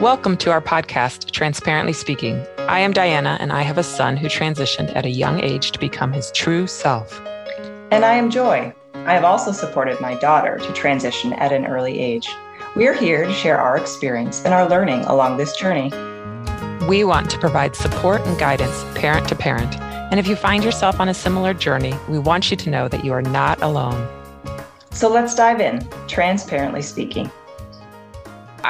Welcome to our podcast, Transparently Speaking. I am Diana, and I have a son who transitioned at a young age to become his true self. And I am Joy. I have also supported my daughter to transition at an early age. We are here to share our experience and our learning along this journey. We want to provide support and guidance parent to parent. And if you find yourself on a similar journey, we want you to know that you are not alone. So let's dive in, transparently speaking.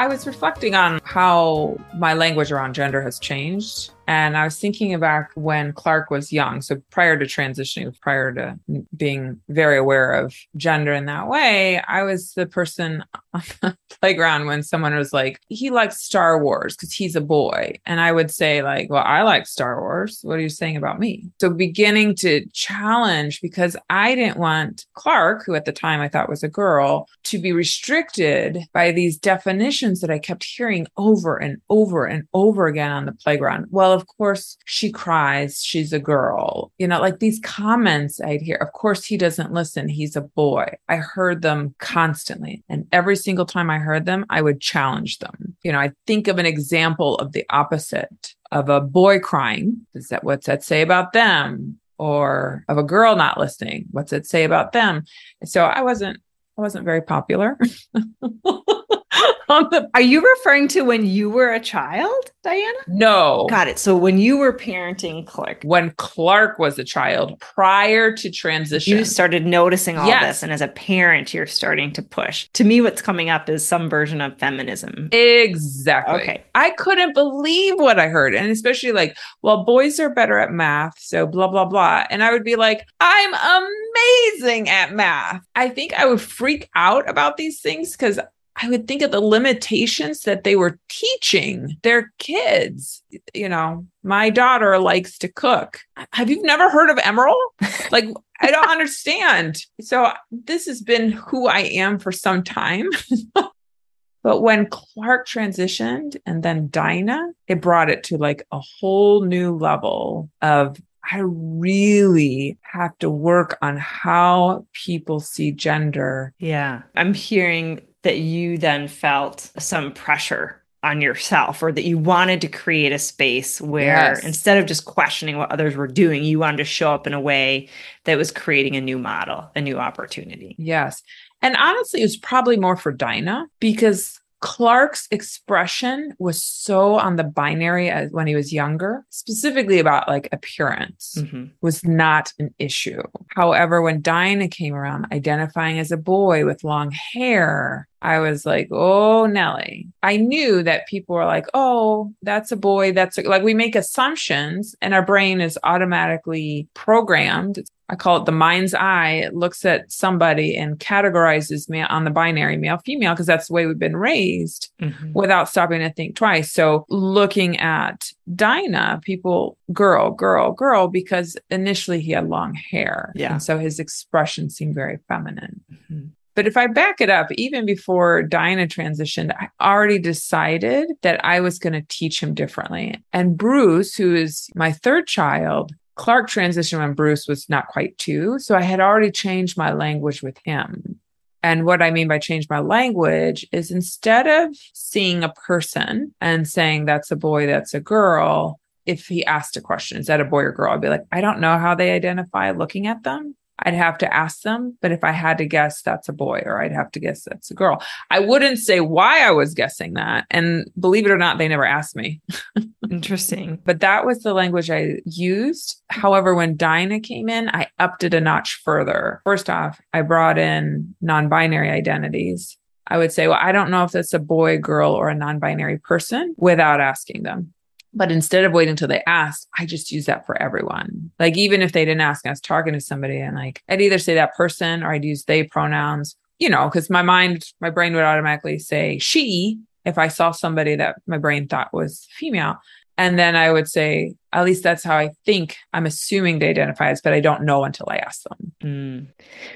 I was reflecting on how my language around gender has changed and I was thinking about when Clark was young, so prior to transitioning, prior to being very aware of gender in that way, I was the person on the playground when someone was like, he likes Star Wars because he's a boy. And I would say, like, well, I like Star Wars. What are you saying about me? So beginning to challenge because I didn't want Clark, who at the time I thought was a girl, to be restricted by these definitions that I kept hearing over and over and over again on the playground. Well, of course she cries. She's a girl. You know, like these comments I'd hear. Of course he doesn't listen. He's a boy. I heard them constantly. And every single time I heard them, I would challenge them. You know, I think of an example of the opposite of a boy crying. Is that what's that say about them? Or of a girl not listening. What's it say about them? So I wasn't I wasn't very popular. Are you referring to when you were a child, Diana? No. Got it. So when you were parenting Clark. When Clark was a child prior to transition. You started noticing all yes. this. And as a parent, you're starting to push. To me, what's coming up is some version of feminism. Exactly. Okay. I couldn't believe what I heard. And especially like, well, boys are better at math. So blah, blah, blah. And I would be like, I'm amazing at math. I think I would freak out about these things because I would think of the limitations that they were teaching their kids. You know, my daughter likes to cook. Have you never heard of Emeril? like, I don't understand. So, this has been who I am for some time. but when Clark transitioned and then Dinah, it brought it to like a whole new level of I really have to work on how people see gender. Yeah. I'm hearing that you then felt some pressure on yourself or that you wanted to create a space where yes. instead of just questioning what others were doing, you wanted to show up in a way that was creating a new model, a new opportunity. Yes. And honestly, it was probably more for Dinah because Clark's expression was so on the binary as when he was younger, specifically about like appearance, mm-hmm. was not an issue. However, when Dinah came around identifying as a boy with long hair, I was like, oh, Nelly. I knew that people were like, oh, that's a boy. That's a, like we make assumptions and our brain is automatically programmed. I call it the mind's eye. It looks at somebody and categorizes me on the binary male, female, because that's the way we've been raised mm-hmm. without stopping to think twice. So looking at Dinah, people, girl, girl, girl, because initially he had long hair. Yeah. And so his expression seemed very feminine. Mm-hmm. But if I back it up, even before Dinah transitioned, I already decided that I was going to teach him differently. And Bruce, who is my third child, Clark transitioned when Bruce was not quite two. So I had already changed my language with him. And what I mean by change my language is instead of seeing a person and saying that's a boy, that's a girl, if he asked a question, is that a boy or girl? I'd be like, I don't know how they identify looking at them. I'd have to ask them. But if I had to guess, that's a boy, or I'd have to guess that's a girl. I wouldn't say why I was guessing that. And believe it or not, they never asked me. Interesting. But that was the language I used. However, when Dinah came in, I upped it a notch further. First off, I brought in non binary identities. I would say, well, I don't know if that's a boy, girl, or a non binary person without asking them. But instead of waiting until they asked, I just use that for everyone. Like, even if they didn't ask, I was talking to somebody and like, I'd either say that person or I'd use they pronouns, you know, because my mind, my brain would automatically say she if I saw somebody that my brain thought was female. And then I would say, at least that's how I think I'm assuming they identify as, but I don't know until I ask them. Mm.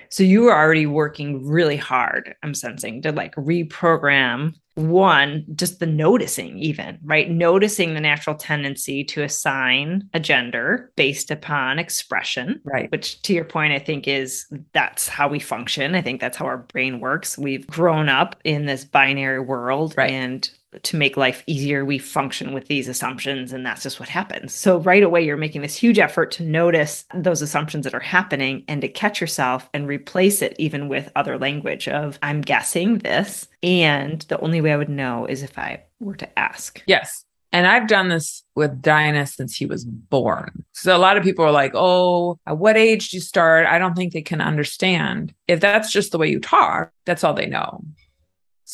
So you were already working really hard, I'm sensing, to like reprogram one, just the noticing, even, right? Noticing the natural tendency to assign a gender based upon expression, right? Which, to your point, I think is that's how we function. I think that's how our brain works. We've grown up in this binary world right. and to make life easier, we function with these assumptions, and that's just what happens. So, right away, you're making this huge effort to notice those assumptions that are happening and to catch yourself and replace it even with other language of, I'm guessing this. And the only way I would know is if I were to ask. Yes. And I've done this with Dinah since he was born. So a lot of people are like, oh, at what age do you start? I don't think they can understand. If that's just the way you talk, that's all they know.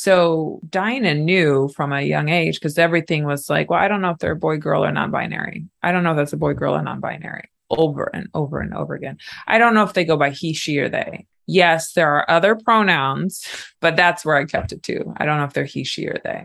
So Dinah knew from a young age because everything was like, well, I don't know if they're boy, girl, or non binary. I don't know if that's a boy, girl, or non binary over and over and over again. I don't know if they go by he, she, or they. Yes, there are other pronouns, but that's where I kept it to. I don't know if they're he, she, or they.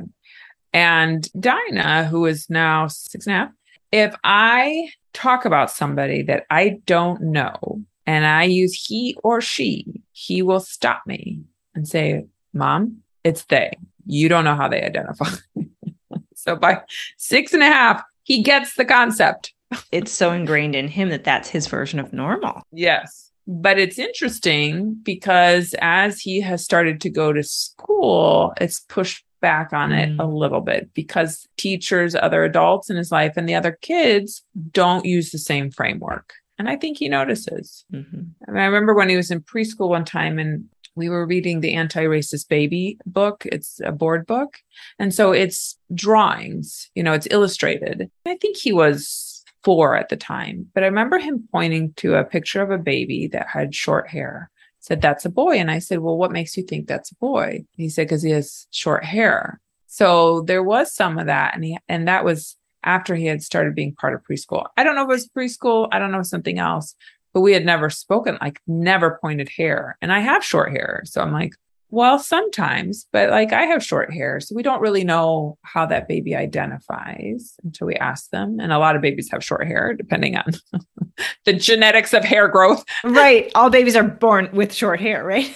And Dinah, who is now six and a half, if I talk about somebody that I don't know and I use he or she, he will stop me and say, Mom, it's they. You don't know how they identify. so by six and a half, he gets the concept. it's so ingrained in him that that's his version of normal. Yes. But it's interesting because as he has started to go to school, it's pushed back on mm. it a little bit because teachers, other adults in his life, and the other kids don't use the same framework. And I think he notices. Mm-hmm. I, mean, I remember when he was in preschool one time and we were reading the anti-racist baby book. It's a board book. And so it's drawings you know it's illustrated. I think he was four at the time but i remember him pointing to a picture of a baby that had short hair. Said that's a boy. And i said well what makes you think that's a boy? He said because he has short hair. So there was some of that and he and that was after he had started being part of preschool. I don't know if it was preschool. I don't know something else but we had never spoken, like never pointed hair. And I have short hair. So I'm like, well, sometimes, but like I have short hair. So we don't really know how that baby identifies until we ask them. And a lot of babies have short hair, depending on the genetics of hair growth. Right. All babies are born with short hair, right?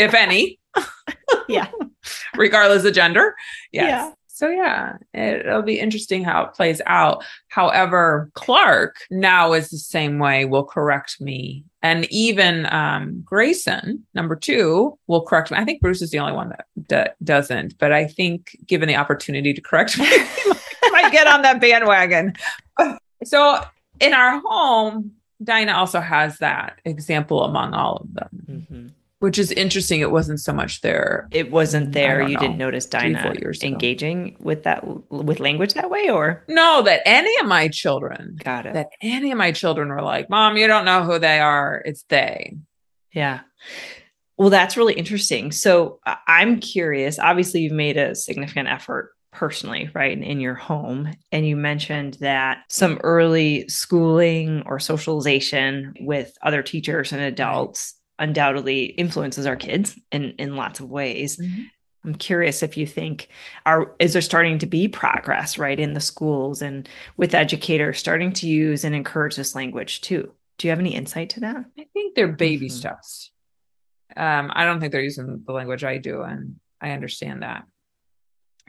if any. yeah. Regardless of gender. Yes. Yeah. So yeah, it, will be interesting how it plays out. However, Clark now is the same way, will correct me. And even um, Grayson, number two, will correct me. I think Bruce is the only one that d- doesn't, but I think given the opportunity to correct me, might get on that bandwagon. So in our home, Dinah also has that example among all of them. Mm-hmm which is interesting. It wasn't so much there. It wasn't there. You know, didn't notice Dinah engaging with that with language that way, or no? That any of my children got it. That any of my children were like, "Mom, you don't know who they are. It's they." Yeah. Well, that's really interesting. So I'm curious. Obviously, you've made a significant effort personally, right, in, in your home. And you mentioned that some early schooling or socialization with other teachers and adults undoubtedly influences our kids in in lots of ways. Mm-hmm. I'm curious if you think are is there starting to be progress right in the schools and with educators starting to use and encourage this language too. Do you have any insight to that? I think they're baby mm-hmm. steps. Um, I don't think they're using the language I do, and I understand that.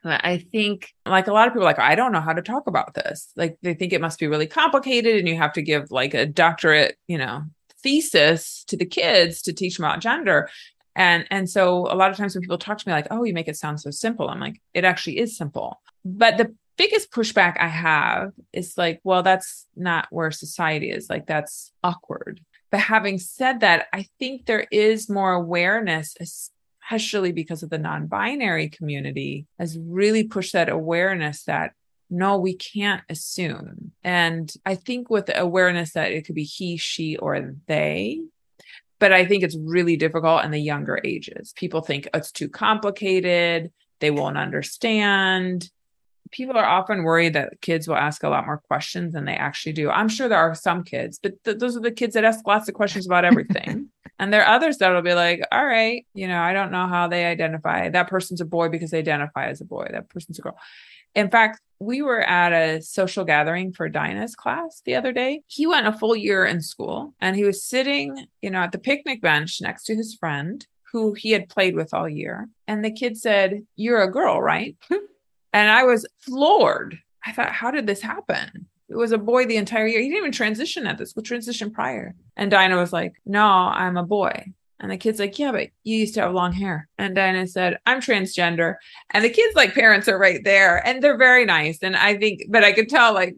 I think, like a lot of people, like I don't know how to talk about this. Like they think it must be really complicated, and you have to give like a doctorate, you know, thesis to the kids to teach them about gender. And and so a lot of times when people talk to me like oh you make it sound so simple i'm like it actually is simple. But the biggest pushback i have is like well that's not where society is. Like that's awkward. But having said that i think there is more awareness especially because of the non-binary community has really pushed that awareness that no, we can't assume. And I think with the awareness that it could be he, she, or they, but I think it's really difficult in the younger ages. People think it's too complicated, they won't understand. People are often worried that kids will ask a lot more questions than they actually do. I'm sure there are some kids, but th- those are the kids that ask lots of questions about everything. and there are others that will be like, all right, you know, I don't know how they identify. That person's a boy because they identify as a boy. That person's a girl. In fact, we were at a social gathering for Dinah's class the other day. He went a full year in school and he was sitting, you know, at the picnic bench next to his friend who he had played with all year. And the kid said, You're a girl, right? and I was floored. I thought, How did this happen? It was a boy the entire year. He didn't even transition at this, school, transition prior. And Dinah was like, No, I'm a boy. And the kid's like, Yeah, but you used to have long hair. And Dinah said, I'm transgender. And the kids, like, parents are right there and they're very nice. And I think, but I could tell, like,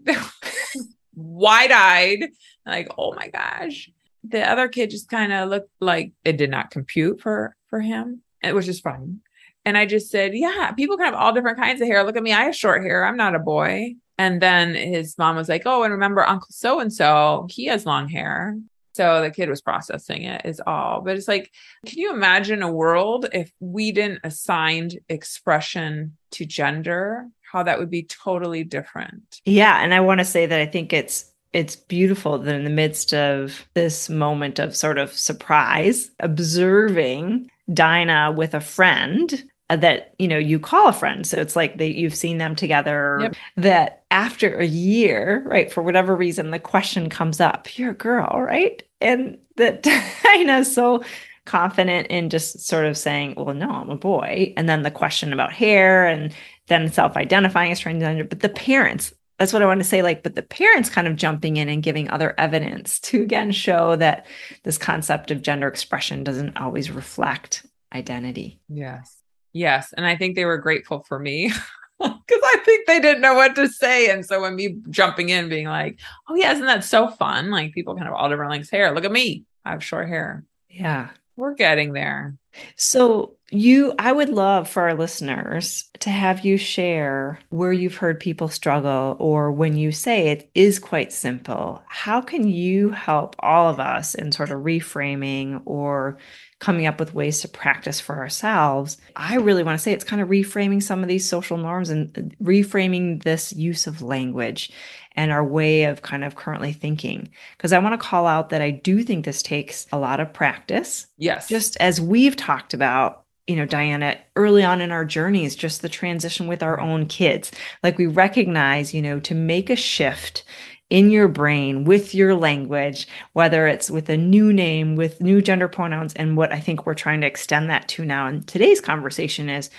wide eyed, like, oh my gosh. The other kid just kind of looked like it did not compute for for him, which is fine. And I just said, Yeah, people can have all different kinds of hair. Look at me, I have short hair. I'm not a boy. And then his mom was like, Oh, and remember Uncle so and so, he has long hair. So the kid was processing it, is all. But it's like, can you imagine a world if we didn't assign expression to gender? How that would be totally different. Yeah. And I want to say that I think it's it's beautiful that in the midst of this moment of sort of surprise, observing Dinah with a friend Uh, that you know you call a friend. So it's like that you've seen them together yep. that after a year right for whatever reason the question comes up you're a girl right? And that Dinah's so confident in just sort of saying well no i'm a boy. And then the question about hair and then self-identifying as transgender. But the parents that's what i want to say like but the parents kind of jumping in and giving other evidence to again show that this concept of gender expression doesn't always reflect identity. Yes Yes. And I think they were grateful for me because I think they didn't know what to say. And so when me jumping in, being like, oh, yeah, isn't that so fun? Like people kind of all different lengths hair. Look at me. I have short hair. Yeah. We're getting there. So, you, I would love for our listeners to have you share where you've heard people struggle, or when you say it is quite simple. How can you help all of us in sort of reframing or coming up with ways to practice for ourselves. I really want to say it's kind of reframing some of these social norms and uh, reframing this use of language and our way of kind of currently thinking. Because I want to call out that I do think this takes a lot of practice. Yes. Just as we've talked about you know, Diana, early on in our journeys, just the transition with our own kids. Like we recognize, you know, to make a shift in your brain with your language, whether it's with a new name, with new gender pronouns. And what I think we're trying to extend that to now in today's conversation is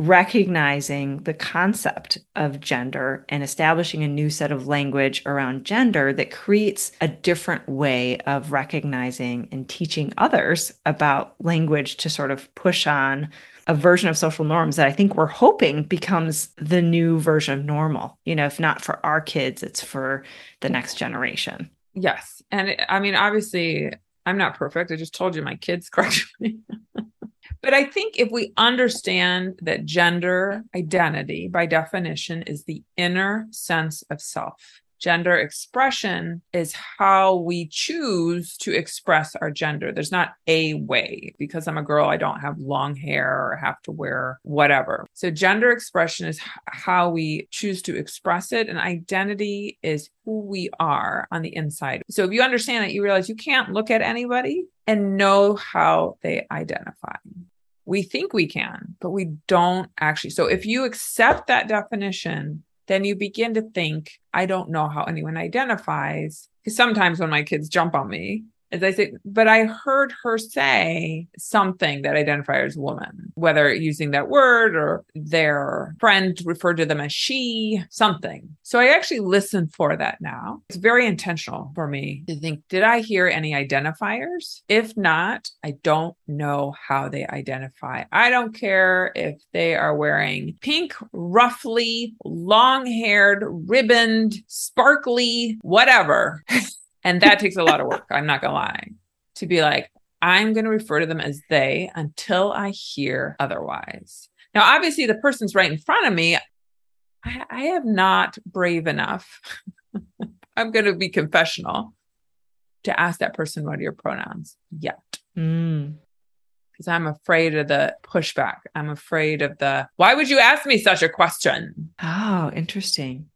recognizing the concept of gender and establishing a new set of language around gender that creates a different way of recognizing and teaching others about language to sort of push on a version of social norms that I think we're hoping becomes the new version of normal. You know, if not for our kids, it's for the next generation. Yes. And I mean, obviously, I'm not perfect. I just told you my kids correct me. but I think if we understand that gender identity, by definition, is the inner sense of self, gender expression is how we choose to express our gender. There's not a way because I'm a girl, I don't have long hair or have to wear whatever. So, gender expression is how we choose to express it, and identity is who we are on the inside. So, if you understand that, you realize you can't look at anybody and know how they identify. We think we can, but we don't actually. So, if you accept that definition, then you begin to think, I don't know how anyone identifies. Because sometimes when my kids jump on me, as I say, but I heard her say something that identifies as woman, whether using that word or their friend referred to them as she, something. So I actually listen for that now. It's very intentional for me to think, did I hear any identifiers? If not, I don't know how they identify. I don't care if they are wearing pink, ruffly, long haired, ribboned, sparkly, whatever. And that takes a lot of work. I'm not going to lie. To be like, I'm going to refer to them as they until I hear otherwise. Now, obviously, the person's right in front of me. I, I have not brave enough. I'm going to be confessional to ask that person, what are your pronouns yet? Mm because I'm afraid of the pushback. I'm afraid of the, why would you ask me such a question? Oh, interesting.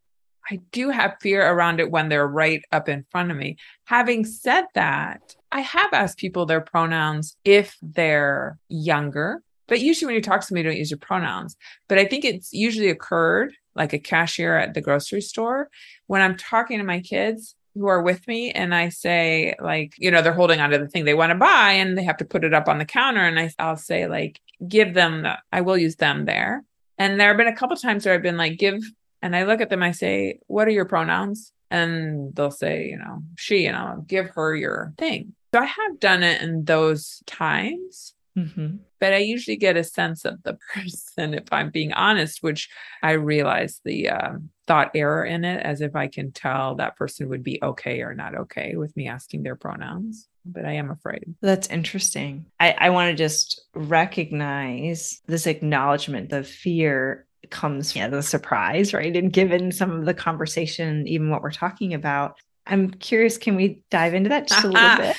I do have fear around it when they're right up in front of me. Having said that, I have asked people their pronouns if they're younger, but usually when you talk to me, don't use your pronouns. But I think it's usually occurred like a cashier at the grocery store when I'm talking to my kids who are with me and I say like, you know, they're holding onto the thing they want to buy and they have to put it up on the counter and I, I'll say like, give them the, I will use them there. And there have been a couple times where I've been like, give and I look at them, I say, What are your pronouns? And they'll say, You know, she, and I'll give her your thing. So I have done it in those times. Mm-hmm. But I usually get a sense of the person if I'm being honest, which I realize the uh, thought error in it as if I can tell that person would be okay or not okay with me asking their pronouns. But I am afraid. That's interesting. I, I want to just recognize this acknowledgement the fear comes as a surprise, right? And given some of the conversation, even what we're talking about, I'm curious, can we dive into that just a little bit?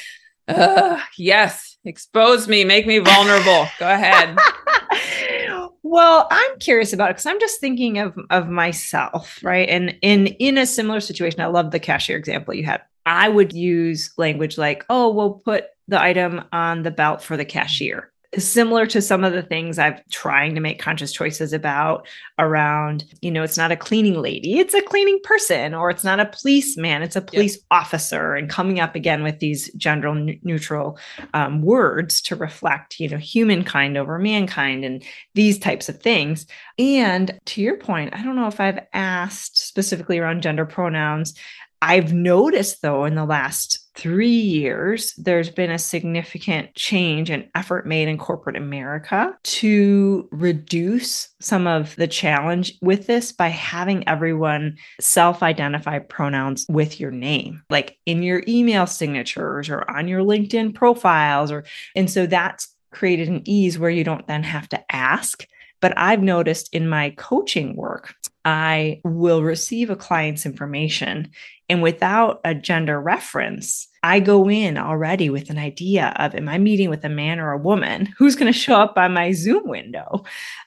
Uh, yes, expose me, make me vulnerable. Go ahead. well, I'm curious about it because I'm just thinking of of myself, right? And in in a similar situation, I love the cashier example you had. I would use language like, "Oh, we'll put the item on the belt for the cashier." Similar to some of the things I've trying to make conscious choices about around, you know, it's not a cleaning lady, it's a cleaning person, or it's not a policeman, it's a police officer, and coming up again with these gender neutral um, words to reflect, you know, humankind over mankind and these types of things. And to your point, I don't know if I've asked specifically around gender pronouns. I've noticed though in the last three years, there's been a significant change and effort made in corporate America to reduce some of the challenge with this by having everyone self identify pronouns with your name, like in your email signatures or on your LinkedIn profiles. Or, and so that's created an ease where you don't then have to ask. But I've noticed in my coaching work, I will receive a client's information and without a gender reference, I go in already with an idea of am I meeting with a man or a woman who's going to show up on my Zoom window?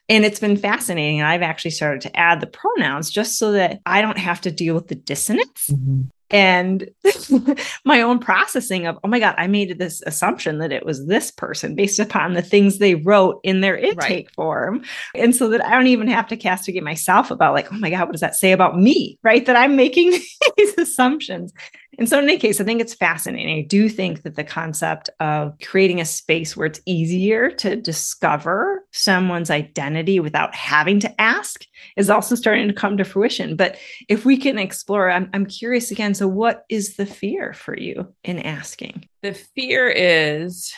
And it's been fascinating. And I've actually started to add the pronouns just so that I don't have to deal with the dissonance. Mm-hmm and my own processing of oh my god i made this assumption that it was this person based upon the things they wrote in their intake right. form. And so that i don't even have to castigate myself about like oh my god what does that say about me? Right? That i'm making these assumptions and so, in any case, I think it's fascinating. I do think that the concept of creating a space where it's easier to discover someone's identity without having to ask is also starting to come to fruition. But if we can explore, I'm, I'm curious again. So, what is the fear for you in asking? The fear is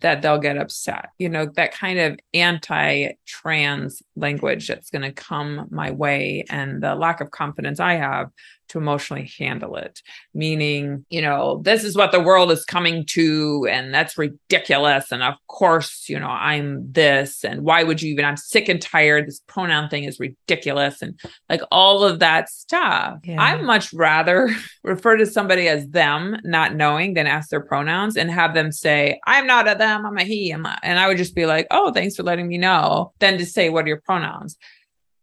that they'll get upset. You know, that kind of anti trans language that's going to come my way and the lack of confidence I have to emotionally handle it. Meaning, you know, this is what the world is coming to, and that's ridiculous. And of course, you know, I'm this, and why would you even? I'm sick and tired. This pronoun thing is ridiculous. And like all of that stuff. Yeah. I'd much rather refer to somebody as them, not knowing, than ask their pronouns and have them say, I'm not a them, I'm a he. I'm a, and I would just be like, oh, thanks for letting me know. Then to say, what are your pronouns?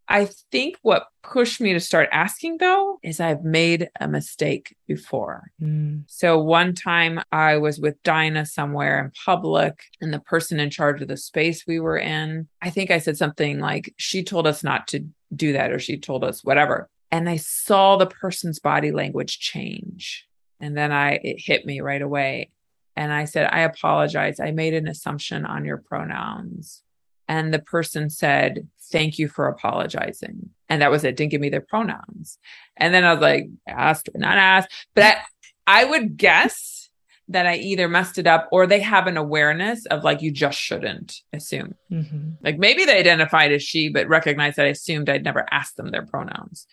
I think what pushed me to start asking though is I've made a mistake before. Mm. So one time I was with Dinah somewhere in public and the person in charge of the space we were in, I think I said something like, she told us not to do that or she told us whatever. And I saw the person's body language change. And then I, it hit me right away. And I said, I apologize. I made an assumption on your pronouns. And the person said, Thank you for apologizing. And that was it. Didn't give me their pronouns. And then I was like, asked or not asked. But I, I would guess that I either messed it up or they have an awareness of like, you just shouldn't assume. Mm-hmm. Like maybe they identified as she, but recognized that I assumed I'd never asked them their pronouns.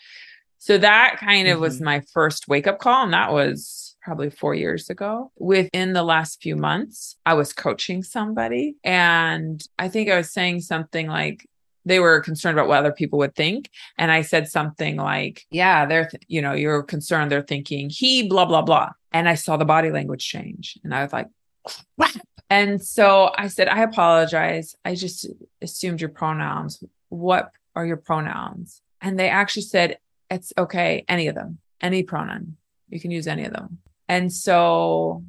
So that kind of mm-hmm. was my first wake up call. And that was probably four years ago. Within the last few months, I was coaching somebody and I think I was saying something like, they were concerned about what other people would think. And I said something like, yeah, they're, th- you know, you're concerned. They're thinking he, blah, blah, blah. And I saw the body language change and I was like, crap. And so I said, I apologize. I just assumed your pronouns. What are your pronouns? And they actually said, it's okay. Any of them, any pronoun. You can use any of them. And so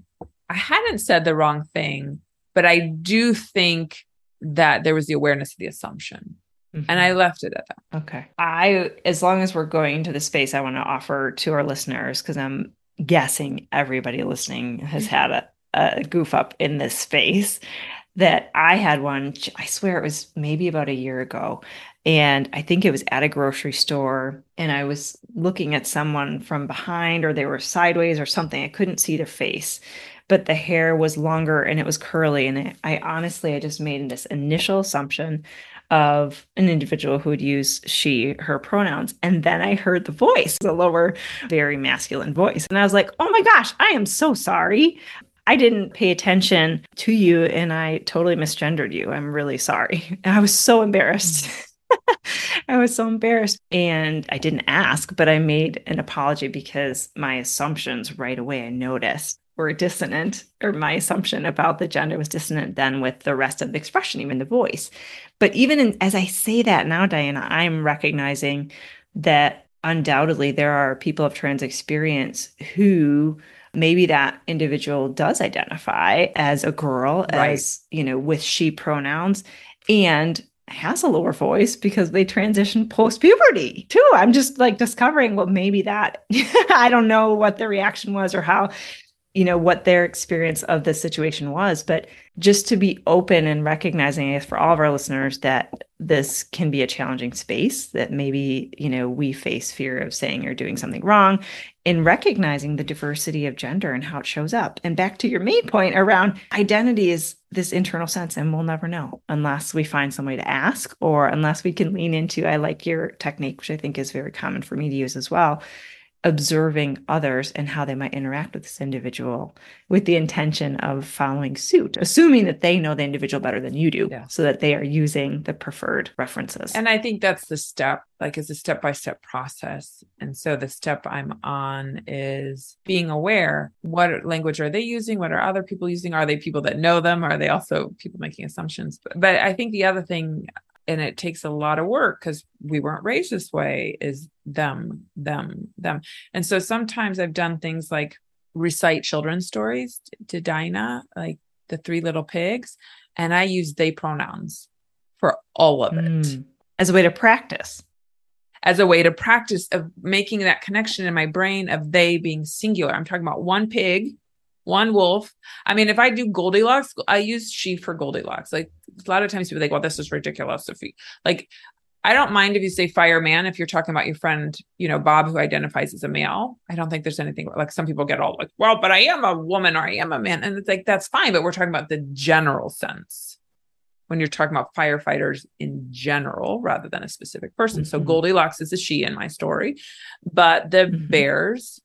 I hadn't said the wrong thing, but I do think that there was the awareness of the assumption. Mm-hmm. And I left it at that. Okay. I, as long as we're going into the space, I want to offer to our listeners, because I'm guessing everybody listening has mm-hmm. had a, a goof up in this space that I had one, I swear it was maybe about a year ago. And I think it was at a grocery store. And I was looking at someone from behind, or they were sideways or something. I couldn't see their face. but the hair was longer and it was curly. And I honestly, I just made this initial assumption of an individual who would use she, her pronouns. And then I heard the voice, the lower, very masculine voice. And I was like, oh my gosh, I am so sorry. I didn't pay attention to you and I totally misgendered you. I'm really sorry. And I was so embarrassed. I was so embarrassed. And I didn't ask, but I made an apology because my assumptions right away I noticed were dissonant, or my assumption about the gender was dissonant then with the rest of the expression, even the voice. But even in, as I say that now, Diana, I'm recognizing that undoubtedly there are people of trans experience who maybe that individual does identify as a girl, right. as, you know, with she pronouns. And has a lower voice because they transition post puberty too. I'm just like discovering, well, maybe that I don't know what the reaction was or how you know what their experience of the situation was but just to be open and recognizing it for all of our listeners that this can be a challenging space that maybe you know we face fear of saying or doing something wrong in recognizing the diversity of gender and how it shows up and back to your main point around identity is this internal sense and we'll never know unless we find some way to ask or unless we can lean into i like your technique which i think is very common for me to use as well observing others and how they might interact with this individual with the intention of following suit, assuming that they know the individual better than you do, yeah. so that they are using the preferred references. And I think that's the step, like it's a step by step process. And so the step I'm on is being aware what language are they using? What are other people using? Are they people that know them? Are they also people making assumptions? But, but I think the other thing and it takes a lot of work because we weren't raised this way is them them them. And so sometimes i've done things like recite children's stories to dinah like the three little pigs and i use they pronouns for all of it. Mm. as a way to practice. As a way to practice of making that connection in my brain of they being singular. I'm talking about one pig one wolf. I mean, if I do Goldilocks, I use she for Goldilocks. Like a lot of times people think, well, this is ridiculous. If you like, I don't mind if you say fireman if you're talking about your friend, you know, Bob, who identifies as a male. I don't think there's anything like some people get all like, well, but I am a woman or I am a man. And it's like, that's fine. But we're talking about the general sense when you're talking about firefighters in general rather than a specific person. Mm-hmm. So Goldilocks is a she in my story, but the mm-hmm. bears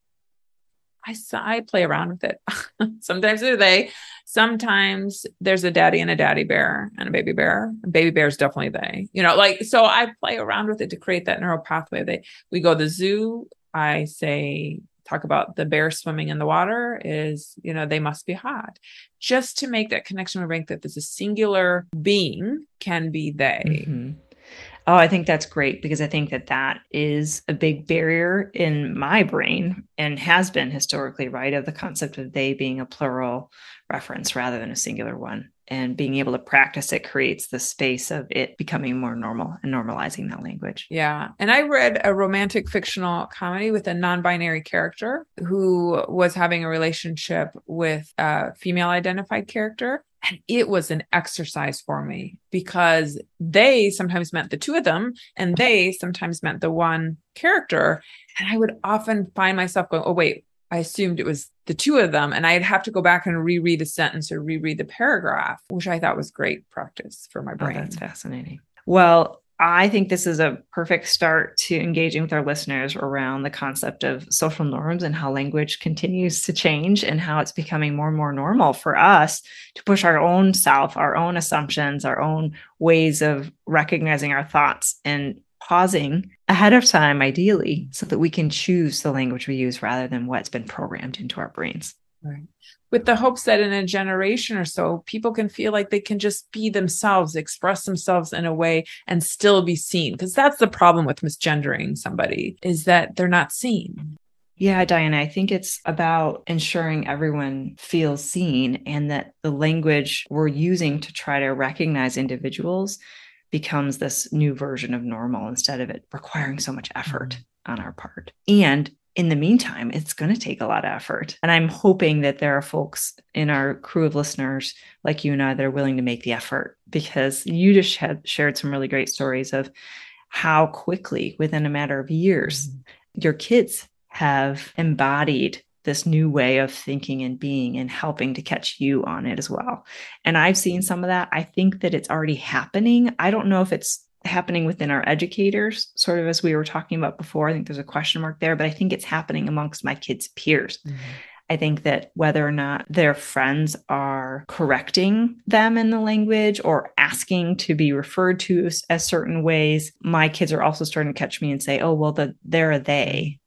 I I play around with it. sometimes they're they. Sometimes there's a daddy and a daddy bear and a baby bear. A baby bear is definitely they. You know, like so I play around with it to create that neural pathway. They we go to the zoo. I say talk about the bear swimming in the water is you know they must be hot just to make that connection with rank that there's a singular being can be they mm-hmm. Oh, I think that's great because I think that that is a big barrier in my brain and has been historically, right? Of the concept of they being a plural reference rather than a singular one. And being able to practice it creates the space of it becoming more normal and normalizing that language. Yeah. And I read a romantic fictional comedy with a non binary character who was having a relationship with a female identified character. And it was an exercise for me because they sometimes meant the two of them and they sometimes meant the one character. And I would often find myself going, oh, wait, I assumed it was the two of them. And I'd have to go back and reread a sentence or reread the paragraph, which I thought was great practice for my brain. Oh, that's fascinating. Well, I think this is a perfect start to engaging with our listeners around the concept of social norms and how language continues to change and how it's becoming more and more normal for us to push our own self, our own assumptions, our own ways of recognizing our thoughts and pausing ahead of time, ideally, so that we can choose the language we use rather than what's been programmed into our brains. Right with the hopes that in a generation or so, people can feel like they can just be themselves, express themselves in a way and still be seen. Because that's the problem with misgendering somebody is that they're not seen. Yeah, Diana, I think it's about ensuring everyone feels seen and that the language we're using to try to recognize individuals becomes this new version of normal instead of it requiring so much effort mm-hmm. on our part. And in the meantime, it's going to take a lot of effort. And I'm hoping that there are folks in our crew of listeners like you and I that are willing to make the effort because you just had shared some really great stories of how quickly, within a matter of years, mm-hmm. your kids have embodied this new way of thinking and being and helping to catch you on it as well. And I've seen some of that. I think that it's already happening. I don't know if it's happening within our educators, sort of as we were talking about before. I think there's a question mark there, but I think it's happening amongst my kids' peers. Mm-hmm. I think that whether or not their friends are correcting them in the language or asking to be referred to as, certain ways, my kids are also starting to catch me and say, oh, well, the, they're a they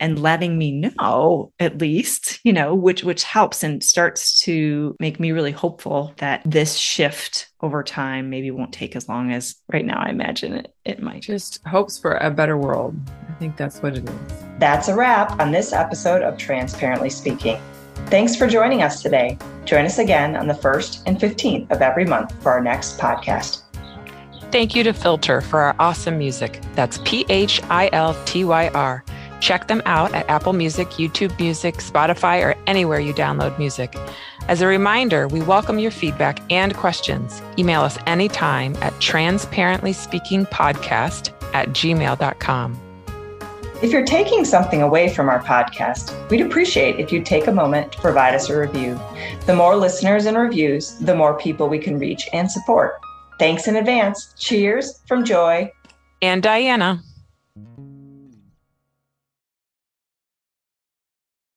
and letting me know at least you know which which helps and starts to make me really hopeful that this shift over time maybe won't take as long as right now i imagine it, it might. Just hopes for a better world. I think that's what it is. That's a wrap on this episode of transparently speaking. Thanks for joining us today. Join us again on the 1st and 15th of every month for our next podcast. Thank you to Philtyr for our awesome music. That's P H I L T Y R. Check them out at Apple Music, YouTube Music, Spotify, or anywhere you download music. As a reminder, we welcome your feedback and questions. Email us anytime at transparentlyspeakingpodcast at gmail.com. If you're taking something away from our podcast, we'd appreciate if you'd take a moment to provide us a review. The more listeners and reviews, the more people we can reach and support. Thanks in advance. Cheers from Joy and Diana.